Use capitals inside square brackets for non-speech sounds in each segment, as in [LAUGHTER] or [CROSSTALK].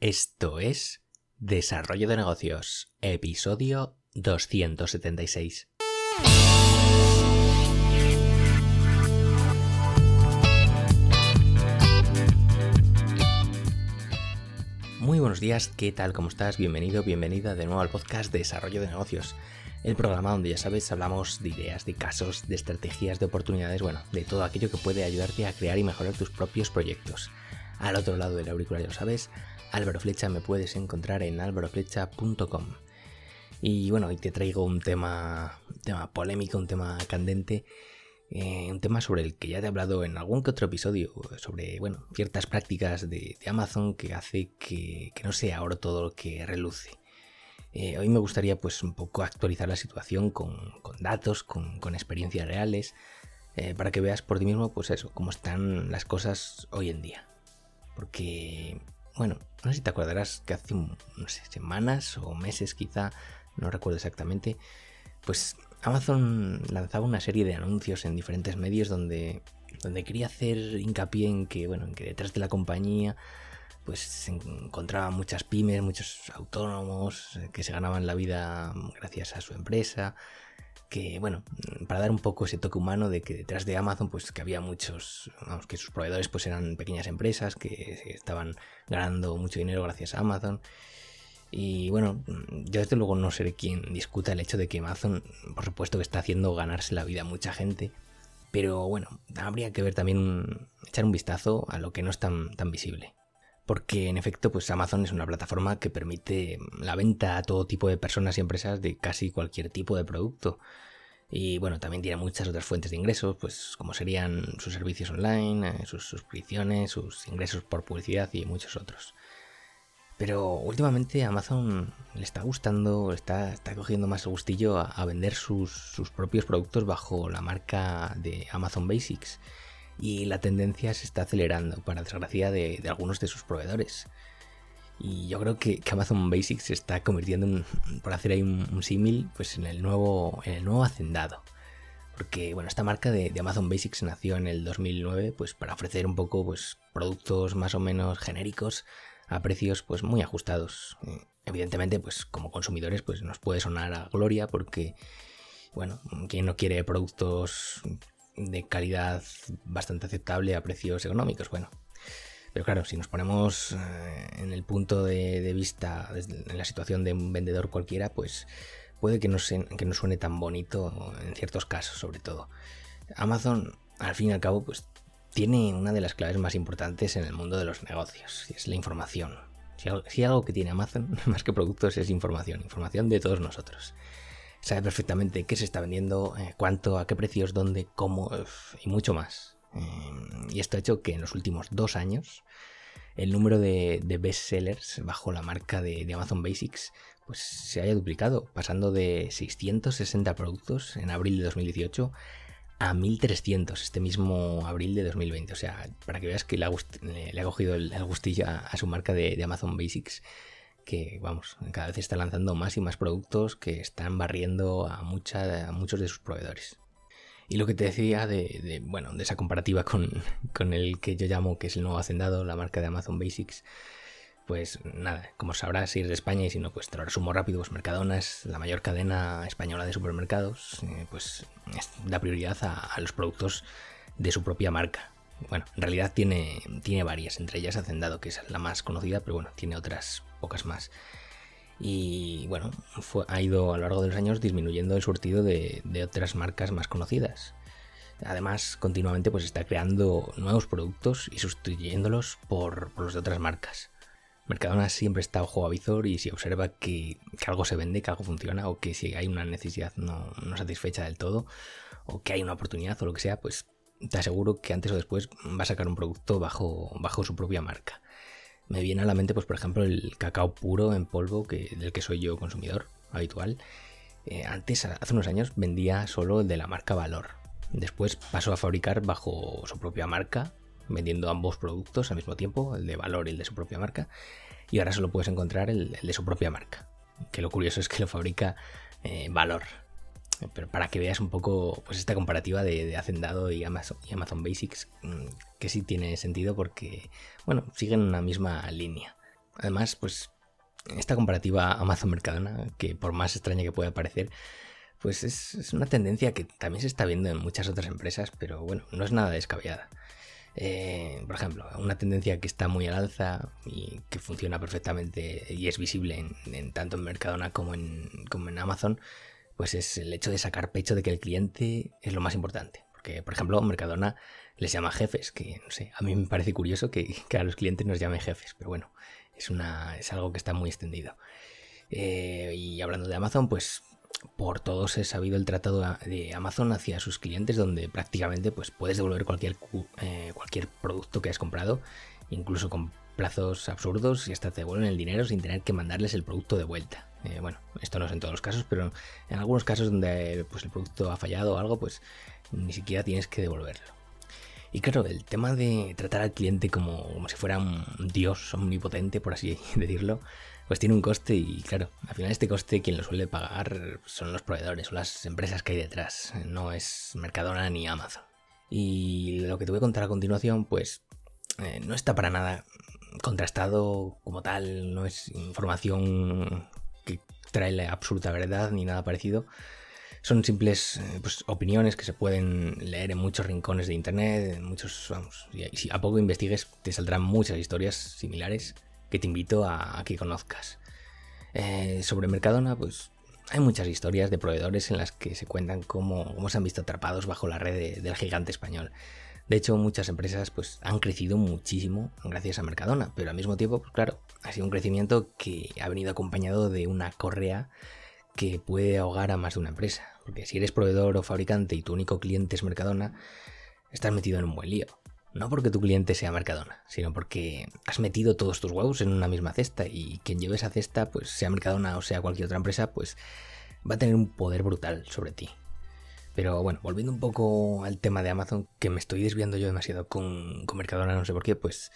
Esto es Desarrollo de Negocios, episodio 276. Muy buenos días, ¿qué tal? ¿Cómo estás? Bienvenido, bienvenida de nuevo al podcast Desarrollo de Negocios. El programa donde ya sabes hablamos de ideas, de casos, de estrategias, de oportunidades, bueno, de todo aquello que puede ayudarte a crear y mejorar tus propios proyectos. Al otro lado del auricular, ya lo sabes, Álvaro Flecha me puedes encontrar en álvaroflecha.com. Y bueno, hoy te traigo un tema, tema polémico, un tema candente, eh, un tema sobre el que ya te he hablado en algún que otro episodio, sobre bueno, ciertas prácticas de, Amazon que hace que, no sea ahora todo lo que reluce. Eh, hoy me gustaría pues un poco actualizar la situación con, datos, con, experiencias reales, eh, para que veas por ti mismo pues eso, cómo están las cosas hoy en día. Porque bueno, no sé si te acordarás que hace semanas o meses quizá, no recuerdo exactamente, pues Amazon lanzaba una serie de anuncios en diferentes medios donde, donde quería hacer hincapié en que, bueno, en que detrás de la compañía pues se encontraban muchas pymes, muchos autónomos que se ganaban la vida gracias a su empresa, que bueno, para dar un poco ese toque humano de que detrás de Amazon pues que había muchos, vamos, que sus proveedores pues eran pequeñas empresas que estaban ganando mucho dinero gracias a Amazon. Y bueno, yo desde luego no seré quien discuta el hecho de que Amazon, por supuesto que está haciendo ganarse la vida a mucha gente, pero bueno, habría que ver también, echar un vistazo a lo que no es tan, tan visible. Porque en efecto, pues Amazon es una plataforma que permite la venta a todo tipo de personas y empresas de casi cualquier tipo de producto. Y bueno, también tiene muchas otras fuentes de ingresos, pues como serían sus servicios online, eh, sus suscripciones, sus ingresos por publicidad y muchos otros. Pero últimamente Amazon le está gustando, está, está cogiendo más gustillo a, vender sus, sus, propios productos bajo la marca de Amazon Basics. Y la tendencia se está acelerando, para desgracia de, algunos de sus proveedores. Y yo creo que, Amazon Basics se está convirtiendo, en, por hacer ahí un, símil, pues en el nuevo, el nuevo hacendado. Porque bueno, esta marca de, Amazon Basics nació en el 2009, pues para ofrecer un poco, pues productos más o menos genéricos a precios, pues muy ajustados. Evidentemente, pues como consumidores, pues nos puede sonar a gloria, porque bueno, quien no quiere productos de calidad bastante aceptable a precios económicos, bueno, pero claro, si nos ponemos eh, en el punto de, vista, en la situación de un vendedor cualquiera, pues puede que no, que no suene tan bonito en ciertos casos, sobre todo. Amazon, al fin y al cabo, pues tiene una de las claves más importantes en el mundo de los negocios, y es la información. Si algo que tiene Amazon, [LAUGHS] más que productos, es información, información de todos nosotros. Sabe perfectamente qué se está vendiendo, eh, cuánto, a qué precios, dónde, cómo y mucho más. Em, y esto ha hecho que en los últimos dos años el número de, bestsellers bajo la marca de, Amazon Basics pues se haya duplicado, pasando de 660 productos en abril de 2018 a 1300 este mismo abril de 2020. O sea, para que veas que le ha, cogido el, gustillo a, su marca de, Amazon Basics, que vamos, cada vez está lanzando más y más productos que están barriendo a, mucha, a muchos de sus proveedores. Y lo que te decía de, bueno, de esa comparativa con, el que yo llamo que es el nuevo hacendado, la marca de Amazon Basics, pues nada, como sabrás, eres de España y si no, pues te lo resumo rápido, pues Mercadona es la mayor cadena española de supermercados, eh, pues da prioridad a, los productos de su propia marca. Bueno, en realidad tiene, tiene varias, entre ellas Hacendado, que es la más conocida, pero bueno, tiene otras pocas más y bueno, ha ido a lo largo de los años disminuyendo el surtido de, otras marcas más conocidas. Además, continuamente pues está creando nuevos productos y sustituyéndolos por, los de otras marcas. Mercadona siempre está ojo a visor y si observa que, algo se vende, que algo funciona o que si hay una necesidad no, no satisfecha del todo o que hay una oportunidad o lo que sea, pues te aseguro que antes o después va a sacar un producto bajo, bajo su propia marca me viene a la mente, pues por ejemplo, el cacao puro en polvo, que, del que soy yo consumidor habitual. Eh, antes, hace unos años, vendía solo el de la marca Valor. Después pasó a fabricar bajo su propia marca, vendiendo ambos productos al mismo tiempo, el de Valor y el de su propia marca. Y ahora solo puedes encontrar el, de su propia marca. Que lo curioso es que lo fabrica eh, Valor. Pero para que veas un poco pues esta comparativa de, Hacendado y Amazon, Amazon Basics, mm, que sí tiene sentido porque, bueno, siguen una misma línea. Además, pues esta comparativa Amazon-Mercadona, que por más extraña que pueda parecer, pues es, una tendencia que también se está viendo en muchas otras empresas, pero bueno, no es nada descabellada. Eh, por ejemplo, una tendencia que está muy al alza y que funciona perfectamente y es visible en, tanto en Mercadona como en, como en Amazon, pues es el hecho de sacar pecho de que el cliente es lo más importante. Porque, por ejemplo, Mercadona les llama jefes, que no sé, a mí me parece curioso que, [LAUGHS] a los clientes nos llamen jefes, pero bueno, es, una, es algo que está muy extendido. Eh, y hablando de Amazon, pues por todos he sabido el tratado de Amazon hacia sus clientes, donde prácticamente pues, puedes devolver cualquier, eh, cualquier producto que has comprado, incluso con plazos absurdos y hasta te devuelven el dinero sin tener que mandarles el producto de vuelta. Eh, bueno, esto no es en todos los casos, pero en algunos casos donde pues, el producto ha fallado o algo, pues ni siquiera tienes que devolverlo. Y claro, el tema de tratar al cliente como, como si fuera un dios omnipotente, por así [LAUGHS] decirlo, pues tiene un coste y claro, al final este coste quien lo suele pagar son los proveedores o las empresas que hay detrás, no es Mercadona ni Amazon. Y lo que te voy a contar a continuación, pues eh, no está para nada contrastado como tal, no es información que trae la absoluta verdad ni nada parecido. Son simples eh, pues, opiniones que se pueden leer en muchos rincones de internet, en muchos, vamos, y si a poco investigues te saldrán muchas historias similares que te invito a, que conozcas. Eh, sobre Mercadona, pues hay muchas historias de proveedores en las que se cuentan cómo, cómo se han visto atrapados bajo la red del gigante español. De hecho, muchas empresas pues, han crecido muchísimo gracias a Mercadona, pero al mismo tiempo, pues claro, ha sido un crecimiento que ha venido acompañado de una correa que puede ahogar a más de una empresa. Porque si eres proveedor o fabricante y tu único cliente es Mercadona, estás metido en un buen lío. No porque tu cliente sea Mercadona, sino porque has metido todos tus huevos en una misma cesta y quien lleve esa cesta, pues sea Mercadona o sea cualquier otra empresa, pues va a tener un poder brutal sobre ti. Pero bueno, volviendo un poco al tema de Amazon, que me estoy desviando yo demasiado con, Mercadona, no sé por qué, pues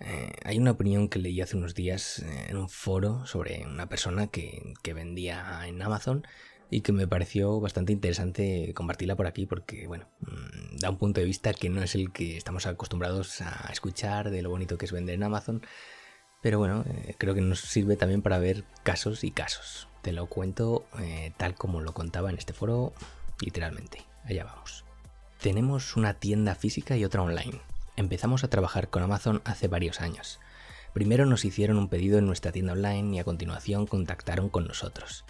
eh, hay una opinión que leí hace unos días eh, en un foro sobre una persona que, que vendía en Amazon y que me pareció bastante interesante compartirla por aquí porque, bueno, mm, da un punto de vista que no es el que estamos acostumbrados a escuchar de lo bonito que es vender en Amazon, pero bueno, eh, creo que nos sirve también para ver casos y casos. Te lo cuento eh, tal como lo contaba en este foro, literalmente. Allá vamos. Tenemos una tienda física y otra online. Empezamos a trabajar con Amazon hace varios años. Primero nos hicieron un pedido en nuestra tienda online y a continuación contactaron con nosotros.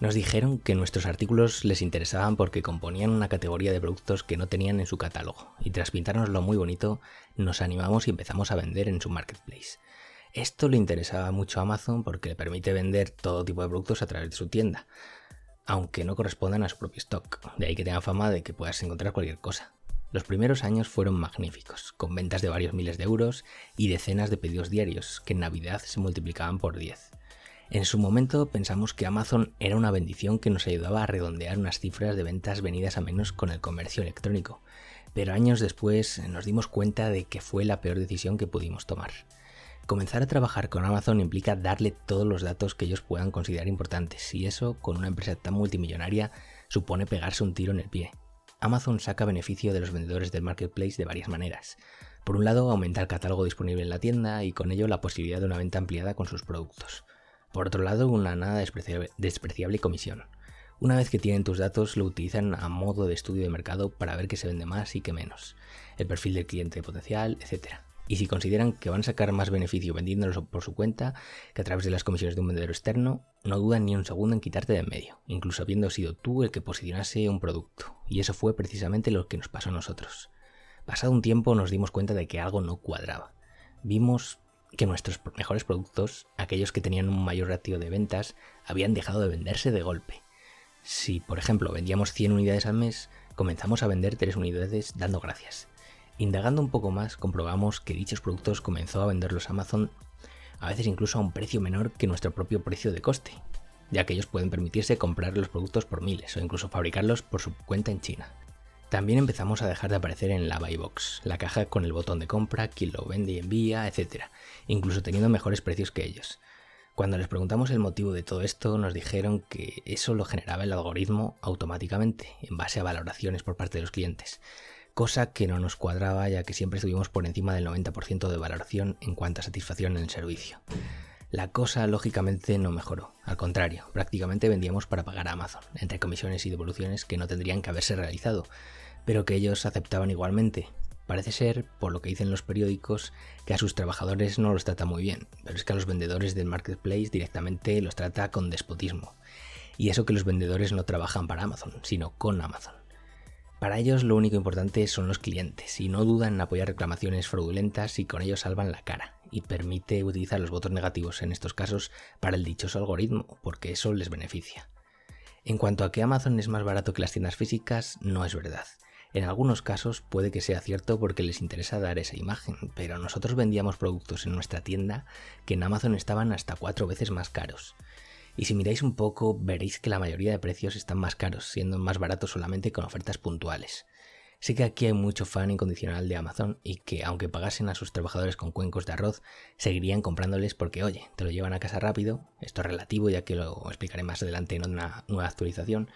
Nos dijeron que nuestros artículos les interesaban porque componían una categoría de productos que no tenían en su catálogo, y tras pintárnoslo muy bonito, nos animamos y empezamos a vender en su marketplace. Esto le interesaba mucho a Amazon porque le permite vender todo tipo de productos a través de su tienda, aunque no correspondan a su propio stock, de ahí que tenga fama de que puedas encontrar cualquier cosa. Los primeros años fueron magníficos, con ventas de varios miles de euros y decenas de pedidos diarios, que en Navidad se multiplicaban por 10. En su momento pensamos que Amazon era una bendición que nos ayudaba a redondear unas cifras de ventas venidas a menos con el comercio electrónico, pero años después nos dimos cuenta de que fue la peor decisión que pudimos tomar. Comenzar a trabajar con Amazon implica darle todos los datos que ellos puedan considerar importantes, y eso, con una empresa tan multimillonaria, supone pegarse un tiro en el pie. Amazon saca beneficio de los vendedores del marketplace de varias maneras. Por un lado, aumenta el catálogo disponible en la tienda y con ello la posibilidad de una venta ampliada con sus productos. Por otro lado, una nada despreciable, comisión. Una vez que tienen tus datos, lo utilizan a modo de estudio de mercado para ver qué se vende más y qué menos, el perfil del cliente potencial, etc. Y si consideran que van a sacar más beneficio vendiéndolos por su cuenta que a través de las comisiones de un vendedor externo, no dudan ni un segundo en quitarte de en medio, incluso habiendo sido tú el que posicionase un producto. Y eso fue precisamente lo que nos pasó a nosotros. Pasado un tiempo nos dimos cuenta de que algo no cuadraba. Vimos que nuestros mejores productos, aquellos que tenían un mayor ratio de ventas, habían dejado de venderse de golpe. Si, por ejemplo, vendíamos 100 unidades al mes, comenzamos a vender 3 unidades dando gracias. Indagando un poco más, comprobamos que dichos productos comenzó a venderlos Amazon a veces incluso a un precio menor que nuestro propio precio de coste, ya que ellos pueden permitirse comprar los productos por miles o incluso fabricarlos por su cuenta en China. También empezamos a dejar de aparecer en la Buy Box, la caja con el botón de compra, quien lo vende y envía, etc., incluso teniendo mejores precios que ellos. Cuando les preguntamos el motivo de todo esto, nos dijeron que eso lo generaba el algoritmo automáticamente, en base a valoraciones por parte de los clientes, cosa que no nos cuadraba ya que siempre estuvimos por encima del 90% de valoración en cuanto a satisfacción en el servicio. La cosa lógicamente no mejoró, al contrario, prácticamente vendíamos para pagar a Amazon, entre comisiones y devoluciones que no tendrían que haberse realizado, pero que ellos aceptaban igualmente. Parece ser, por lo que dicen los periódicos, que a sus trabajadores no los trata muy bien, pero es que a los vendedores del marketplace directamente los trata con despotismo. Y eso que los vendedores no trabajan para Amazon, sino con Amazon. Para ellos lo único importante son los clientes y no dudan en apoyar reclamaciones fraudulentas y con ello salvan la cara y permite utilizar los votos negativos en estos casos para el dichoso algoritmo, porque eso les beneficia. En cuanto a que Amazon es más barato que las tiendas físicas, no es verdad. En algunos casos puede que sea cierto porque les interesa dar esa imagen, pero nosotros vendíamos productos en nuestra tienda que en Amazon estaban hasta cuatro veces más caros. Y si miráis un poco, veréis que la mayoría de precios están más caros, siendo más baratos solamente con ofertas puntuales. Sé que aquí hay mucho fan incondicional de Amazon y que aunque pagasen a sus trabajadores con cuencos de arroz, seguirían comprándoles porque, oye, te lo llevan a casa rápido, esto es relativo ya que lo explicaré más adelante en una nueva actualización,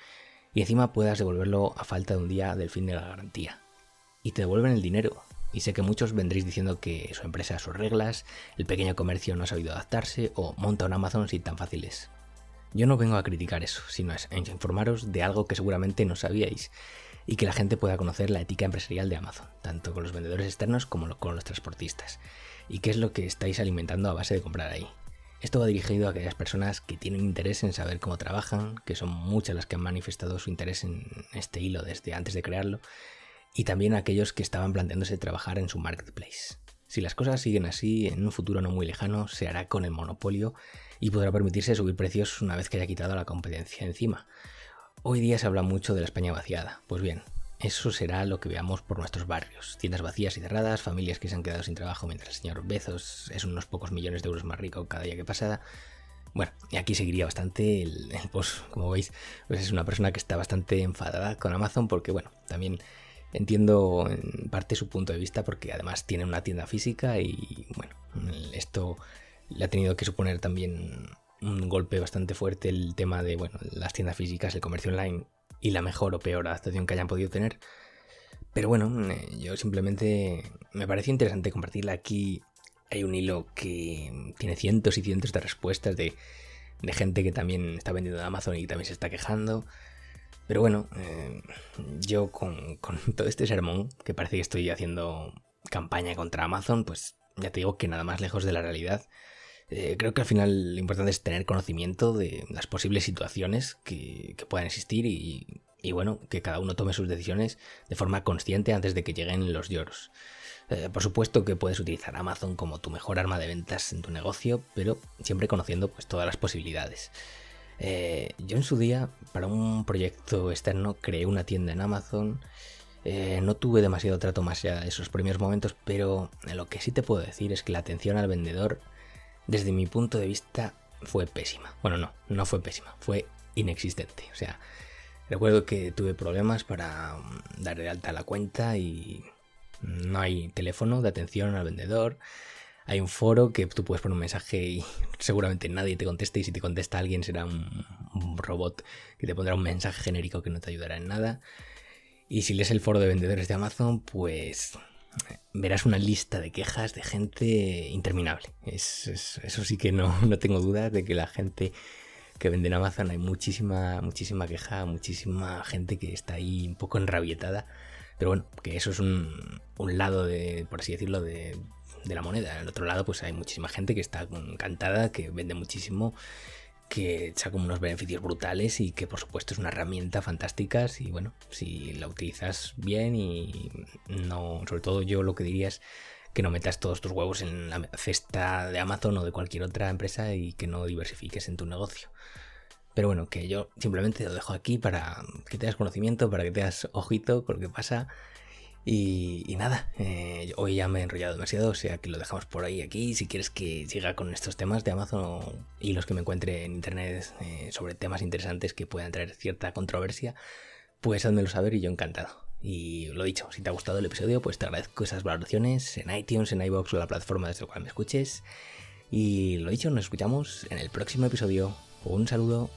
y encima puedas devolverlo a falta de un día del fin de la garantía. Y te devuelven el dinero. Y sé que muchos vendréis diciendo que su empresa sus reglas, el pequeño comercio no ha sabido adaptarse o monta un Amazon sin tan fáciles. Yo no vengo a criticar eso, sino a informaros de algo que seguramente no sabíais y que la gente pueda conocer la ética empresarial de Amazon, tanto con los vendedores externos como con los transportistas, y qué es lo que estáis alimentando a base de comprar ahí. Esto va dirigido a aquellas personas que tienen interés en saber cómo trabajan, que son muchas las que han manifestado su interés en este hilo desde antes de crearlo, y también a aquellos que estaban planteándose trabajar en su marketplace. Si las cosas siguen así, en un futuro no muy lejano se hará con el monopolio y podrá permitirse subir precios una vez que haya quitado la competencia encima. Hoy día se habla mucho de la España vaciada. Pues bien, eso será lo que veamos por nuestros barrios. Tiendas vacías y cerradas, familias que se han quedado sin trabajo mientras el señor Bezos es unos pocos millones de euros más rico cada día que pasa. Bueno, y aquí seguiría bastante el, post, como veis, pues es una persona que está bastante enfadada con Amazon porque, bueno, también entiendo en parte su punto de vista porque además tiene una tienda física y, bueno, esto le ha tenido que suponer también un golpe bastante fuerte el tema de, bueno, las tiendas físicas, el comercio online y la mejor o peor adaptación que hayan podido tener. Pero bueno, eh, yo simplemente me parece interesante compartirla aquí. Hay un hilo que tiene cientos y cientos de respuestas de, gente que también está vendiendo en Amazon y también se está quejando. Pero bueno, eh, yo con, con, [LAUGHS] todo este sermón, que parece que estoy haciendo campaña contra Amazon, pues ya te digo que nada más lejos de la realidad. Eh, creo que al final lo importante es tener conocimiento de las posibles situaciones que, puedan existir y, bueno, que cada uno tome sus decisiones de forma consciente antes de que lleguen los lloros. Eh, por supuesto que puedes utilizar Amazon como tu mejor arma de ventas en tu negocio, pero siempre conociendo pues, todas las posibilidades. Eh, yo en su día, para un proyecto externo, creé una tienda en Amazon. no tuve demasiado trato más allá de esos primeros momentos, pero lo que sí te puedo decir es que la atención al vendedor desde mi punto de vista fue pésima. Bueno, no, no fue pésima, fue inexistente. O sea, recuerdo que tuve problemas para mm, dar de alta la cuenta y no hay teléfono de atención al vendedor. Hay un foro que tú puedes poner un mensaje y [LAUGHS] seguramente nadie te conteste y si te contesta alguien será un, un robot que te pondrá un mensaje genérico que no te ayudará en nada. Y si lees el foro de vendedores de Amazon, pues verás una lista de quejas de gente interminable. eso sí que no, [LAUGHS] no tengo dudas de que la gente que vende en Amazon hay muchísima, muchísima queja, muchísima gente que está ahí un poco enrabietada. Pero bueno, que eso es un, un lado de, por así decirlo, de, de la moneda. El otro lado, pues hay muchísima gente que está encantada, que vende muchísimo que saca unos beneficios brutales y que por supuesto es una herramienta fantástica y bueno, si la utilizas bien y no, sobre todo yo lo que diría es que no metas todos tus huevos en la cesta de Amazon o de cualquier otra empresa y que no diversifiques en tu negocio. Pero bueno, que yo simplemente lo dejo aquí para que tengas conocimiento, para que tengas ojito con lo que pasa y, nada, eh, hoy ya me he enrollado demasiado, o sea que lo dejamos por ahí aquí. Si quieres que siga con estos temas de Amazon y los que me encuentre en internet eh, sobre temas interesantes que puedan traer cierta controversia, pues házmelo saber y yo encantado. Y lo dicho, si te ha gustado el episodio, pues te agradezco esas valoraciones en iTunes, en iBox o la plataforma desde la cual me escuches. Y lo dicho, nos escuchamos en el próximo episodio. Un saludo.